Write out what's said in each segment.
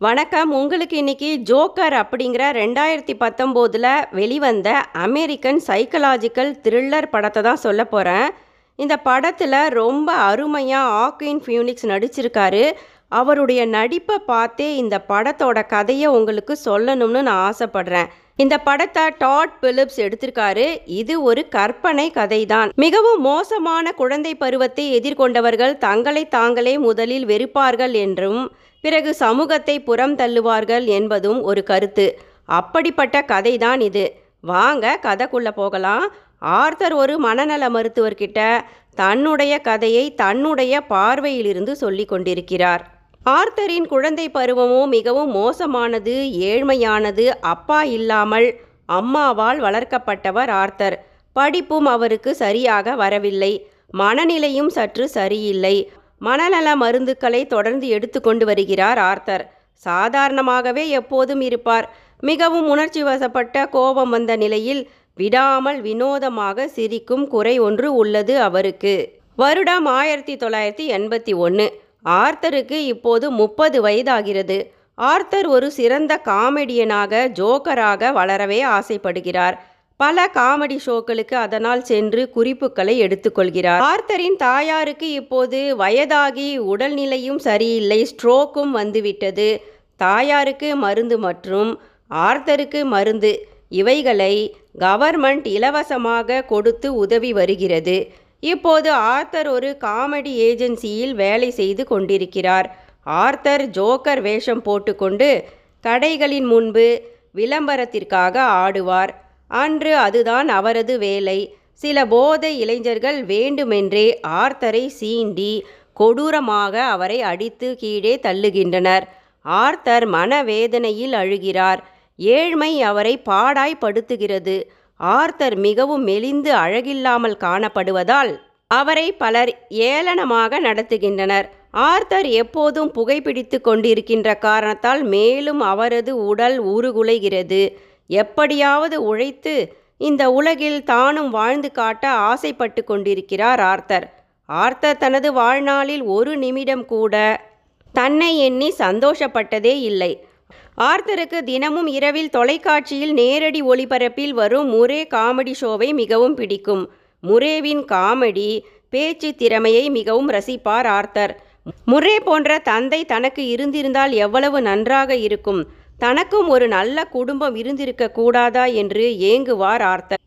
வணக்கம். உங்களுக்கு இன்னைக்கு ஜோக்கர் அப்படிங்கிற ரெண்டாயிரத்தி பத்தொம்போதில் வெளிவந்த அமெரிக்கன் சைக்கலாஜிக்கல் த்ரில்லர் படத்தை தான் சொல்ல போகிறேன் இந்த படத்தில் ரொம்ப அருமையாக ஆக்வின் ஃபியூனிக்ஸ் நடிச்சிருக்காரு. அவருடைய நடிப்பை பார்த்தே இந்த படத்தோட கதையை உங்களுக்கு சொல்லணும்னு நான் ஆசைப்படுறேன். இந்த படத்தை டாட் பிலிப்ஸ் எடுத்திருக்காரு. இது ஒரு கற்பனை கதை தான் மிகவும் மோசமான குழந்தை பருவத்தை எதிர்கொண்டவர்கள் தங்களை தாங்களே முதலில் வெறுப்பார்கள் என்றும் பிறகு சமூகத்தை புறம் தள்ளுவார்கள் என்பதும் ஒரு கருத்து. அப்படிப்பட்ட கதை தான் இது. வாங்க கதைக்குள்ளே போகலாம். ஆர்த்தர் ஒரு மனநல மருத்துவர்கிட்ட தன்னுடைய கதையை தன்னுடைய பார்வையிலிருந்து சொல்லி கொண்டிருக்கிறார். ஆர்த்தரின் குழந்தை பருவமோ மிகவும் மோசமானது ஏழ்மையானது அப்பா இல்லாமல் அம்மாவால் வளர்க்கப்பட்டவர் ஆர்த்தர். படிப்பும் அவருக்கு சரியாக வரவில்லை. மனநிலையும் சற்று சரியில்லை. மனநல மருந்துக்களை தொடர்ந்து எடுத்துக்கொண்டு வருகிறார் ஆர்த்தர். சாதாரணமாகவே எப்போதும் இருப்பார். மிகவும் உணர்ச்சி வசப்பட்ட கோபம் வந்த நிலையில் விடாமல் வினோதமாக சிரிக்கும் குறை ஒன்று உள்ளது அவருக்கு. வருடம் ஆயிரத்தி தொள்ளாயிரத்தி எண்பத்தி ஒன்று ஆர்த்தருக்கு இப்போது முப்பது வயதாகிறது. ஆர்த்தர் ஒரு சிறந்த காமெடியனாக ஜோக்கராக வளரவே ஆசைப்படுகிறார். பல காமெடி ஷோக்களுக்கு அதனால் சென்று குறிப்புகளை எடுத்துக்கொள்கிறார். ஆர்த்தரின் தாயாருக்கு இப்போது வயதாகி உடல்நிலையும் சரியில்லை ஸ்ட்ரோக்கும் வந்துவிட்டது. தாயாருக்கு மருந்து மற்றும் ஆர்த்தருக்கு மருந்து இவைகளை கவர்மெண்ட் இலவசமாக கொடுத்து உதவி வருகிறது. இப்போது ஆர்த்தர் ஒரு காமெடி ஏஜென்சியில் வேலை செய்து கொண்டிருக்கிறார். ஆர்த்தர் ஜோக்கர் வேஷம் போட்டுக்கொண்டு கடைகளின் முன்பு விளம்பரத்திற்காக ஆடுவார். அன்று அதுதான் அவரது வேலை. சில போதை இளைஞர்கள் வேண்டுமென்றே ஆர்த்தரை சீண்டி கொடூரமாக அவரை அடித்து கீழே தள்ளுகின்றனர். ஆர்த்தர் மனவேதனையில் அழுகிறார். ஏழ்மை அவரை பாடாய்ப்படுத்துகிறது. ஆர்த்தர் மிகவும் மெலிந்து அழகில்லாமல் காணப்படுவதால் அவரை பலர் ஏளனமாக நடத்துகின்றனர். ஆர்த்தர் எப்போதும் புகைப்பிடித்து கொண்டிருக்கின்ற காரணத்தால் மேலும் அவரது உடல் உருகுலைகிறது. எப்படியாவது உழைத்து இந்த உலகில் தானும் வாழ்ந்து காட்ட ஆசைப்பட்டு கொண்டிருக்கிறார் ஆர்த்தர். ஆர்த்தர் தனது வாழ்நாளில் ஒரு நிமிடம் கூட தன்னை எண்ணி சந்தோஷப்பட்டதே இல்லை. ஆர்த்தருக்கு தினமும் இரவில் தொலைக்காட்சியில் நேரடி ஒளிபரப்பில் வரும் முரே காமெடி ஷோவை மிகவும் பிடிக்கும். முரேவின் காமெடி பேச்சு திறமையை மிகவும் ரசிப்பார் ஆர்த்தர். முரே போன்ற தந்தை தனக்கு இருந்திருந்தால் எவ்வளவு நன்றாக இருக்கும். தனக்கும் ஒரு நல்ல குடும்பம் இருந்திருக்க கூடாதா என்று ஏங்குவார் ஆர்த்தர்.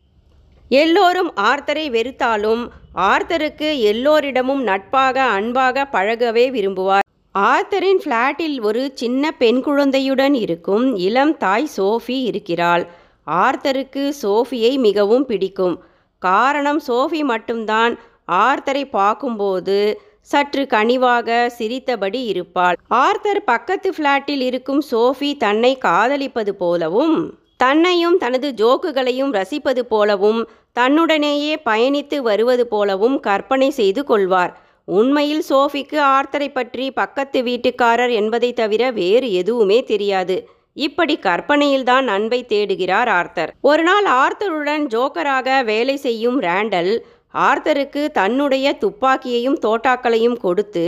எல்லோரும் ஆர்த்தரை வெறுத்தாலும் ஆர்த்தருக்கு எல்லோரிடமும் நட்பாக அன்பாக பழகவே விரும்புவார். ஆர்த்தரின் ஃப்ளாட்டில் ஒரு சின்ன பெண் குழந்தையுடன் இருக்கும் இளம் தாய் சோஃபி இருக்கிறாள். ஆர்த்தருக்கு சோஃபியை மிகவும் பிடிக்கும். காரணம் சோஃபி மட்டும்தான் ஆர்த்தரை பார்க்கும்போது சற்று கனிவாக சிரித்தபடி இருப்பாள். ஆர்த்தர் பக்கத்து ஃப்ளாட்டில் இருக்கும் சோஃபி தன்னை காதலிப்பது போலவும் தன்னையும் தனது ஜோக்குகளையும் ரசிப்பது போலவும் தன்னுடனேயே பயணித்து வருவது போலவும் கற்பனை செய்து கொள்வார். உண்மையில் சோஃபிக்கு ஆர்த்தரை பற்றி பக்கத்து வீட்டுக்காரர் என்பதை தவிர வேறு எதுவுமே தெரியாது. இப்படி கற்பனையில்தான் அன்பை தேடுகிறார் ஆர்த்தர். ஒரு நாள் ஆர்த்தருடன் ஜோக்கராக வேலை செய்யும் ரேண்டல் ஆர்த்தருக்கு தன்னுடைய துப்பாக்கியையும் தோட்டாக்களையும் கொடுத்து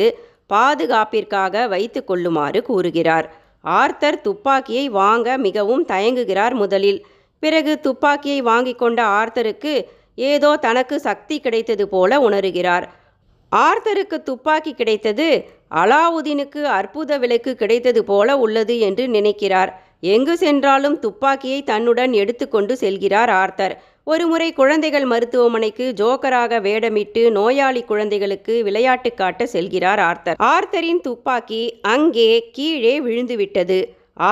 பாதுகாப்பிற்காக வைத்து கொள்ளுமாறு கூறுகிறார். ஆர்த்தர் துப்பாக்கியை வாங்க மிகவும் தயங்குகிறார் முதலில். பிறகு துப்பாக்கியை வாங்கி கொண்ட ஆர்த்தருக்கு ஏதோ தனக்கு சக்தி கிடைத்தது போல உணருகிறார். ஆர்தருக்கு துப்பாக்கி கிடைத்தது அலாவுதீனுக்கு அற்புத விலைக்கு கிடைத்தது போல உள்ளது என்று நினைக்கிறார். எங்கு சென்றாலும் துப்பாக்கியை தன்னுடன் எடுத்துக்கொண்டு செல்கிறார் ஆர்த்தர் ஒருமுறை குழந்தைகள் மருத்துவமனைக்கு ஜோக்கராக வேடமிட்டு நோயாளி குழந்தைகளுக்கு விளையாட்டு காட்ட செல்கிறார் ஆர்த்தர் ஆர்த்தரின் துப்பாக்கி அங்கே கீழே விழுந்துவிட்டது.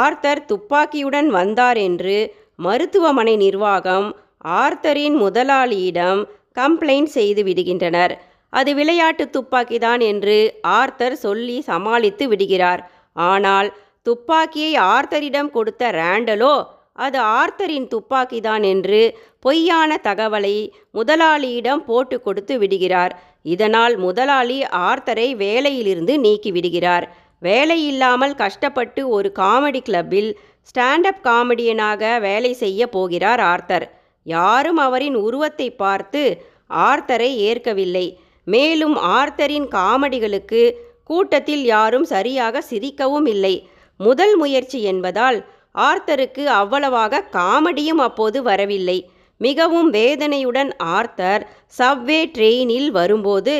ஆர்த்தர் துப்பாக்கியுடன் வந்தார் என்று மருத்துவமனை நிர்வாகம் ஆர்த்தரின் முதலாளியிடம் கம்ப்ளைண்ட் செய்து விடுகின்றனர். அது விளையாட்டு துப்பாக்கிதான் என்று ஆர்த்தர் சொல்லி சமாளித்து விடுகிறார். ஆனால் துப்பாக்கியை ஆர்த்தரிடம் கொடுத்த ரேண்டலோ அது ஆர்த்தரின் துப்பாக்கிதான் என்று பொய்யான தகவலை முதலாளியிடம் போட்டு கொடுத்து விடுகிறார். இதனால் முதலாளி ஆர்த்தரை வேலையிலிருந்து நீக்கி விடுகிறார். வேலையில்லாமல் கஷ்டப்பட்டு ஒரு காமெடி கிளப்பில் ஸ்டாண்டப் காமெடியனாக வேலை செய்ய போகிறார் ஆர்த்தர். யாரும் அவரின் உருவத்தை பார்த்து ஆர்த்தரை ஏற்கவில்லை. மேலும் ஆர்த்தரின் காமெடிகளுக்கு கூட்டத்தில் யாரும் சரியாக சிரிக்கவும் இல்லை. முதல் முயற்சி என்பதால் ஆர்த்தருக்கு அவ்வளவாக காமெடியும் அப்போது வரவில்லை. மிகவும் வேதனையுடன் ஆர்த்தர் சப்வே ட்ரெயினில் வரும்போது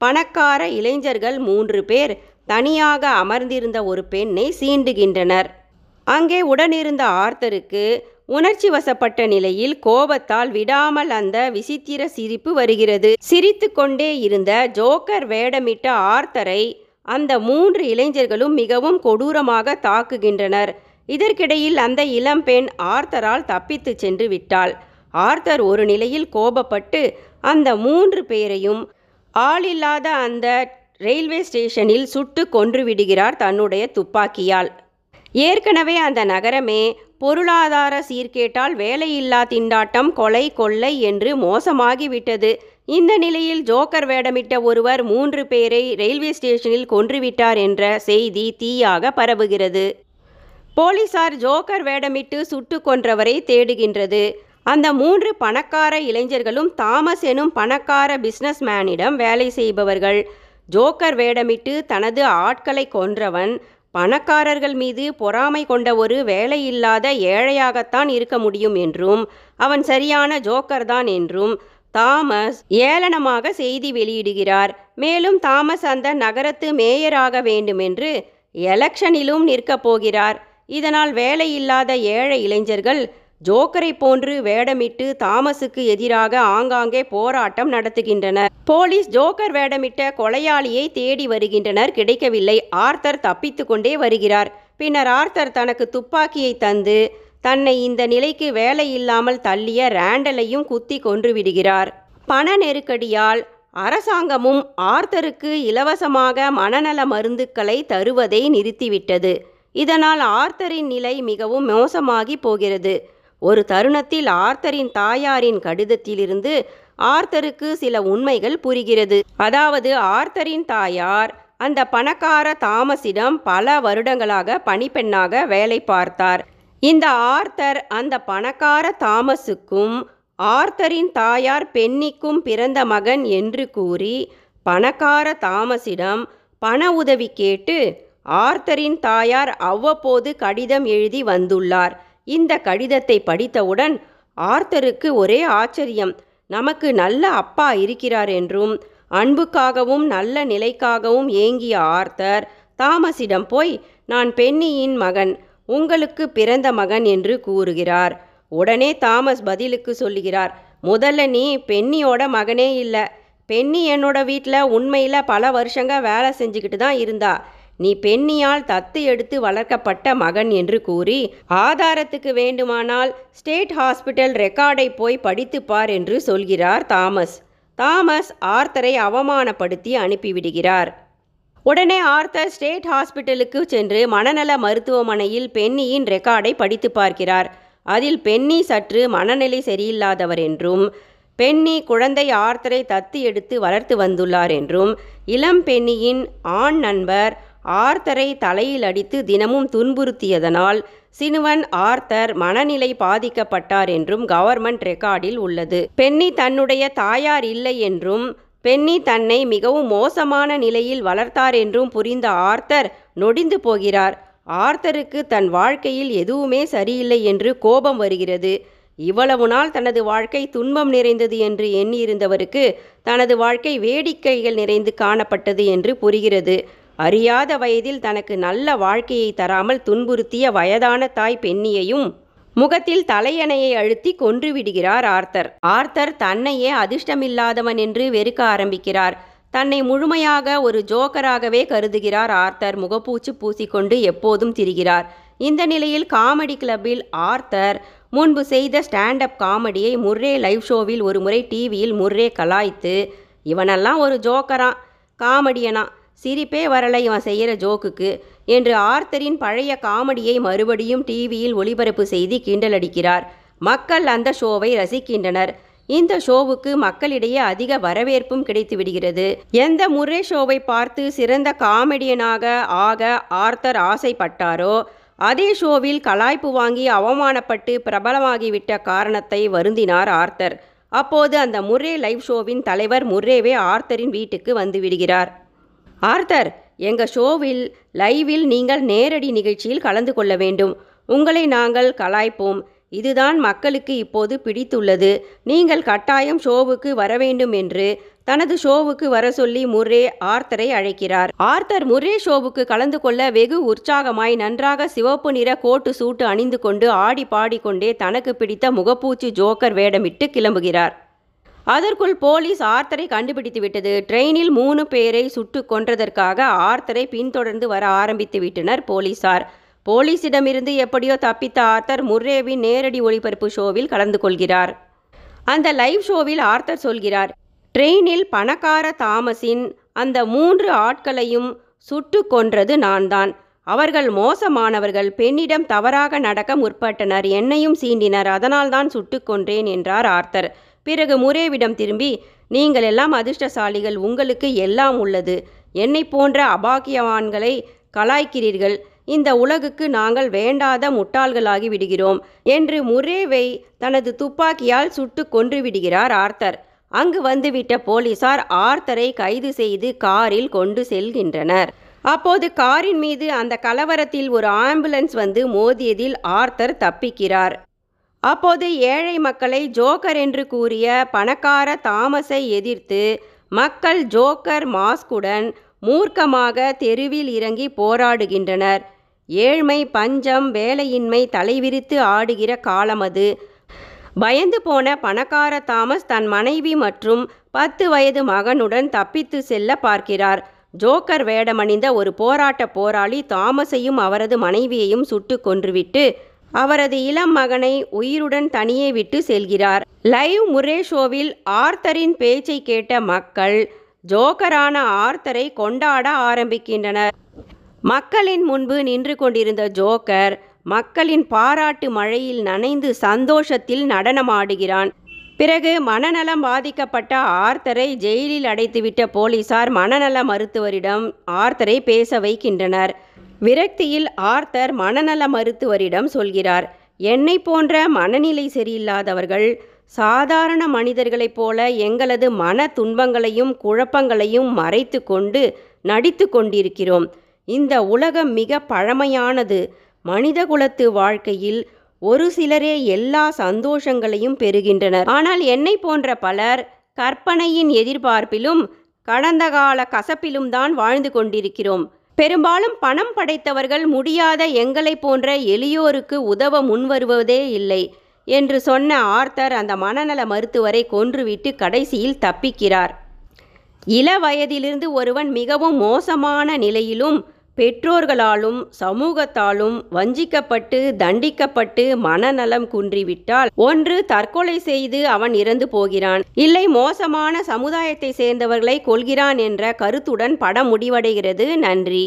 பணக்கார இளைஞர்கள் மூன்று பேர் தனியாக அமர்ந்திருந்த ஒரு பெண்ணை சீண்டுகின்றனர். அங்கே உடனிருந்த ஆர்த்தருக்கு உணர்ச்சி வசப்பட்ட நிலையில் கோபத்தால் விடாமல் அந்த விசித்திர சிரிப்பு வருகிறது. சிரித்து கொண்டே இருந்த ஜோக்கர் வேடமிட்ட ஆர்த்தரை அந்த மூன்று இளைஞர்களும் மிகவும் கொடூரமாக தாக்குகின்றனர். இதற்கிடையில் அந்த இளம்பெண் ஆர்த்தரால் தப்பித்து சென்று விட்டாள். ஆர்த்தர் ஒரு நிலையில் கோபப்பட்டு அந்த மூன்று பேரையும் ஆளில்லாத அந்த ரயில்வே ஸ்டேஷனில் சுட்டு கொன்று விடுகிறார் தன்னுடைய துப்பாக்கியால். ஏற்கனவே அந்த நகரமே பொருளாதார சீர்கேட்டால் வேலையில்லா திண்டாட்டம் கொலை கொள்ளை என்று மோசமாகிவிட்டது. இந்த நிலையில் ஜோக்கர் வேடமிட்ட ஒருவர் மூன்று பேரை ரயில்வே ஸ்டேஷனில் கொன்றுவிட்டார் என்ற செய்தி தீயாக பரவுகிறது. போலீசார் ஜோக்கர் வேடமிட்டு சுட்டு கொன்றவரை தேடுகின்றது. அந்த மூன்று பணக்கார இளைஞர்களும் தாமஸ் எனும் பணக்கார பிஸ்னஸ்மேனிடம் வேலை செய்பவர்கள். ஜோக்கர் வேடமிட்டு தனது ஆட்களை கொன்றவன் பணக்காரர்கள் மீது பொறாமை கொண்ட ஒரு வேலையில்லாத ஏழையாகத்தான் இருக்க முடியும் என்றும் அவன் சரியான ஜோக்கர்தான் என்றும் தாமஸ் ஏளனமாக செய்தி வெளியிடுகிறார். மேலும் தாமஸ் அந்த நகரத்து மேயராக வேண்டுமென்று எலெக்ஷனிலும் நிற்கப் போகிறார். இதனால் வேலையில்லாத ஏழை இளைஞர்கள் ஜோக்கரை போன்று வேடமிட்டு தாமஸுக்கு எதிராக ஆங்காங்கே போராட்டம் நடத்துகின்றனர். போலீஸ் ஜோக்கர் வேடமிட்ட கொலையாளியை தேடி வருகின்றனர். கிடைக்கவில்லை. ஆர்த்தர் தப்பித்து கொண்டே வருகிறார். பின்னர் ஆர்த்தர் தனக்கு துப்பாக்கியை தந்து தன்னை இந்த நிலைக்கு வேலை இல்லாமல் தள்ளிய ரேண்டலையும் குத்தி கொன்று விடுகிறார். பண நெருக்கடியால் அரசாங்கமும் ஆர்த்தருக்கு இலவசமாக மனநல மருந்துக்களை தருவதை நிறுத்திவிட்டது. இதனால் ஆர்த்தரின் நிலை மிகவும் மோசமாகி போகிறது. ஒரு தருணத்தில் ஆர்த்தரின் தாயாரின் கடிதத்திலிருந்து ஆர்த்தருக்கு சில உண்மைகள் புரிகிறது. அதாவது ஆர்த்தரின் தாயார் அந்த பணக்கார தாமஸிடம் பல வருடங்களாக பணிப்பெண்ணாக வேலை பார்த்தார். இந்த ஆர்த்தர் அந்த பணக்கார தாமஸுக்கும் ஆர்த்தரின் தாயார் பென்னிக்கும் பிறந்த மகன் என்று கூறி பணக்கார தாமஸிடம் பண உதவி கேட்டு ஆர்த்தரின் தாயார் அவ்வப்போது கடிதம் எழுதி வந்துள்ளார். இந்த கடிதத்தை படித்தவுடன் ஆர்த்தருக்கு ஒரே ஆச்சரியம் நமக்கு நல்ல அப்பா இருக்கிறார் என்றும் அன்புக்காகவும் நல்ல நிலைக்காகவும் ஏங்கிய ஆர்த்தர் தாமஸிடம் போய் நான் பென்னியின் மகன் உங்களுக்கு பிறந்த மகன் என்று கூறுகிறார். உடனே தாமஸ் பதிலுக்கு சொல்லுகிறார் முதல்ல நீ பென்னியோட மகனே இல்லை. பென்னி என்னோட வீட்டில் உண்மையில் பல வருஷங்க வேலை செஞ்சுக்கிட்டு தான் இருந்தா. நீ பெண்ணியால் தத்து எடுத்து வளர்க்கப்பட்ட மகன் என்று கூறி ஆதாரத்துக்கு வேண்டுமானால் ஸ்டேட் ஹாஸ்பிட்டல் ரெக்கார்டை போய் படித்துப்பார் என்று சொல்கிறார் தாமஸ். தாமஸ் ஆர்த்தரை அவமானப்படுத்தி அனுப்பிவிடுகிறார். உடனே ஆர்த்தர் ஸ்டேட் ஹாஸ்பிட்டலுக்கு சென்று மனநல மருத்துவமனையில் பென்னியின் ரெக்கார்டை படித்து பார்க்கிறார். அதில் பெண்ணி சற்று மனநிலை சரியில்லாதவர் என்றும் பெண்ணி குழந்தை ஆர்த்தரை தத்து எடுத்து வளர்த்து வந்துள்ளார் என்றும் இளம் பெண்ணியின் ஆண் நண்பர் ஆர்த்தரை தலையில் அடித்து தினமும் துன்புறுத்தியதனால் சினுவன் ஆர்த்தர் மனநிலை பாதிக்கப்பட்டார் என்றும் கவர்மெண்ட் ரெக்கார்டில் உள்ளது. பென்னி தன்னுடைய தாயார் இல்லை என்றும் பென்னி தன்னை மிகவும் மோசமான நிலையில் வளர்த்தார் என்றும் புரிந்த ஆர்த்தர் நொடிந்து போகிறார். ஆர்த்தருக்கு தன் வாழ்க்கையில் எதுவுமே சரியில்லை என்று கோபம் வருகிறது. இவ்வளவு நாள் தனது வாழ்க்கை துன்பம் நிறைந்தது என்று எண்ணியிருந்தவருக்கு தனது வாழ்க்கை வேடிக்கைகள் நிறைந்து காணப்பட்டது என்று புரிகிறது. அறியாத வயதில் தனக்கு நல்ல வாழ்க்கையை தராமல் துன்புறுத்திய வயதான தாய் பெண்ணியையும் முகத்தில் தலையணையை அழுத்தி கொன்று விடுகிறார் ஆர்த்தர். ஆர்த்தர் தன்னையே அதிர்ஷ்டமில்லாதவன் என்று வெறுக்க ஆரம்பிக்கிறார். தன்னை முழுமையாக ஒரு ஜோக்கராகவே கருதுகிறார் ஆர்த்தர். முகப்பூச்சு பூசிக்கொண்டு எப்போதும் திரிகிறார். இந்த நிலையில் காமெடி கிளப்பில் ஆர்த்தர் முன்பு செய்த ஸ்டாண்டப் காமெடியை முர்ரே லைவ் ஷோவில் ஒரு முறை டிவியில் முர்ரே கலாய்த்து இவனெல்லாம் ஒரு ஜோக்கரான் காமெடியனா? சிரிப்பே வரலை இவன் செய்கிற ஜோக்குக்கு என்று ஆர்த்தரின் பழைய காமெடியை மறுபடியும் டிவியில் ஒளிபரப்பு செய்து கிண்டலடிக்கிறார் மக்கள் அந்த ஷோவை ரசிக்கின்றனர். இந்த ஷோவுக்கு மக்களிடையே அதிக வரவேற்பும் கிடைத்து விடுகிறது. எந்த முறை ஷோவை பார்த்து சிறந்த காமெடியனாக ஆக ஆர்த்தர் ஆசைப்பட்டாரோ அதே ஷோவில் கலாய்ப்பு வாங்கி அவமானப்பட்டு பிரபலமாகிவிட்ட காரணத்தை வருந்தினார் ஆர்த்தர். அப்போது அந்த முர்ரே லைவ் ஷோவின் தலைவர் முர்ரேவே ஆர்த்தரின் வீட்டுக்கு வந்து விடுகிறார். ஆர்தர் எங்கள் ஷோவில் லைவில் நீங்கள் நேரடி நிகழ்ச்சியில் கலந்து கொள்ள வேண்டும். உங்களை நாங்கள் கலாய்ப்போம். இதுதான் மக்களுக்கு இப்போது பிடித்துள்ளது. நீங்கள் கட்டாயம் ஷோவுக்கு வர வேண்டும் என்று தனது ஷோவுக்கு வர சொல்லி முர்ரே ஆர்த்தரை அழைக்கிறார். ஆர்த்தர் முர்ரே ஷோவுக்கு கலந்து கொள்ள வெகு உற்சாகமாய் நன்றாக சிவப்பு நிற கோட்டு சூட்டு அணிந்து கொண்டு ஆடி பாடிக்கொண்டே தனக்கு பிடித்த முகப்பூச்சி ஜோக்கர் வேடமிட்டு கிளம்புகிறார். அதற்குள் போலீஸ் ஆர்த்தரை கண்டுபிடித்து விட்டது. ட்ரெயினில் மூணு பேரை சுட்டு கொன்றதற்காக ஆர்த்தரை பின்தொடர்ந்து வர ஆரம்பித்து விட்டனர் போலீசார். போலீசிடமிருந்து எப்படியோ தப்பித்த ஆர்த்தர் முர்ரேவின் நேரடி ஒளிபரப்பு ஷோவில் கலந்து கொள்கிறார். அந்த லைவ் ஷோவில் ஆர்த்தர் சொல்கிறார் ட்ரெயினில் பணக்கார தாமஸின் அந்த மூன்று ஆட்களையும் சுட்டு கொன்றது நான்தான். அவர்கள் மோசமானவர்கள். பெண்ணிடம் தவறாக நடக்க முற்பட்டனர். என்னையும் சீண்டினர். அதனால்தான் சுட்டு கொன்றேன் என்றார் ஆர்த்தர். பிறகு முரேவிடம் திரும்பி நீங்கள் எல்லாம் அதிர்ஷ்டசாலிகள் உங்களுக்கு எல்லாம் உள்ளது. என்னை போன்ற அபாக்கியவான்களை கலாய்க்கிறீர்கள். இந்த உலகுக்கு நாங்கள் வேண்டாத முட்டாள்களாகி விடுகிறோம் என்று முரேவை தனது துப்பாக்கியால் சுட்டு கொன்று விடுகிறார் ஆர்த்தர். அங்கு வந்துவிட்ட போலீசார் ஆர்த்தரை கைது செய்து காரில் கொண்டு செல்கின்றனர். அப்போது காரின் மீது அந்த கலவரத்தில் ஒரு ஆம்புலன்ஸ் வந்து மோதியதில் ஆர்த்தர் தப்பிக்கிறார். அப்போது ஏழை மக்களை ஜோக்கர் என்று கூறிய பணக்கார தாமஸை எதிர்த்து மக்கள் ஜோக்கர் மாஸ்குடன் மூர்க்கமாக தெருவில் இறங்கி போராடுகின்றனர். ஏழ்மை பஞ்சம் வேலையின்மை தலைவிரித்து ஆடுகிற காலம் அது. பயந்து போன பணக்கார தாமஸ் தன் மனைவி மற்றும் பத்து வயது மகனுடன் தப்பித்து செல்ல பார்க்கிறார். ஜோக்கர் வேடமணிந்த ஒரு போராட்ட போராளி தாமஸையும் அவரது மனைவியையும் சுட்டு கொன்றுவிட்டு அவரது இளம் மகனை உயிருடன் தனியே விட்டு செல்கிறார். லைவ் முரே ஷோவில் ஆர்த்தரின் பேச்சை கேட்ட மக்கள் ஜோக்கரான ஆர்த்தரை கொண்டாட ஆரம்பிக்கின்றனர். மக்களின் முன்பு நின்று கொண்டிருந்த ஜோக்கர் மக்களின் பாராட்டு மழையில் நனைந்து சந்தோஷத்தில் நடனமாடுகிறான். பிறகு மனநலம் பாதிக்கப்பட்ட ஆர்த்தரை ஜெயிலில் அடைத்துவிட்ட போலீசார் மனநல மருத்துவரிடம் ஆர்த்தரை பேச வைக்கின்றனர். விரக்தியில் ஆர்த்தர் மனநல மருத்துவரிடம் சொல்கிறார் என்னை போன்ற மனநிலை சரியில்லாதவர்கள் சாதாரண மனிதர்களைப் போல எங்களது மன துன்பங்களையும் குழப்பங்களையும் மறைத்து கொண்டு நடித்து கொண்டிருக்கிறோம். இந்த உலகம் மிக பழமையானது. மனிதகுலத்து வாழ்க்கையில் ஒரு சிலரே எல்லா சந்தோஷங்களையும் பெறுகின்றனர். ஆனால் என்னை போன்ற பலர் கற்பனையின் எதிர்பார்ப்பிலும் கடந்த கால கசப்பிலும் தான் வாழ்ந்து கொண்டிருக்கிறோம். பெரும்பாலும் பணம் படைத்தவர்கள் முடியாத எங்களை போன்ற எளியோருக்கு உதவ முன்வருவதே இல்லை என்று சொன்ன ஆர்த்தர் அந்த மனநல மருத்துவரை கொன்றுவிட்டு கடைசியில் தப்பிக்கிறார். இள வயதிலிருந்து ஒருவன் மிகவும் மோசமான நிலையிலும் பெற்றோர்களாலும் சமூகத்தாலும் வஞ்சிக்கப்பட்டு தண்டிக்கப்பட்டு மனநலம் குன்றிவிட்டால் ஒன்று தற்கொலை செய்து அவன் இறந்து போகிறான். இல்லை மோசமான சமுதாயத்தை சேர்ந்தவர்களை கொள்கிறான் என்ற கருத்துடன் படம் முடிவடைகிறது. நன்றி.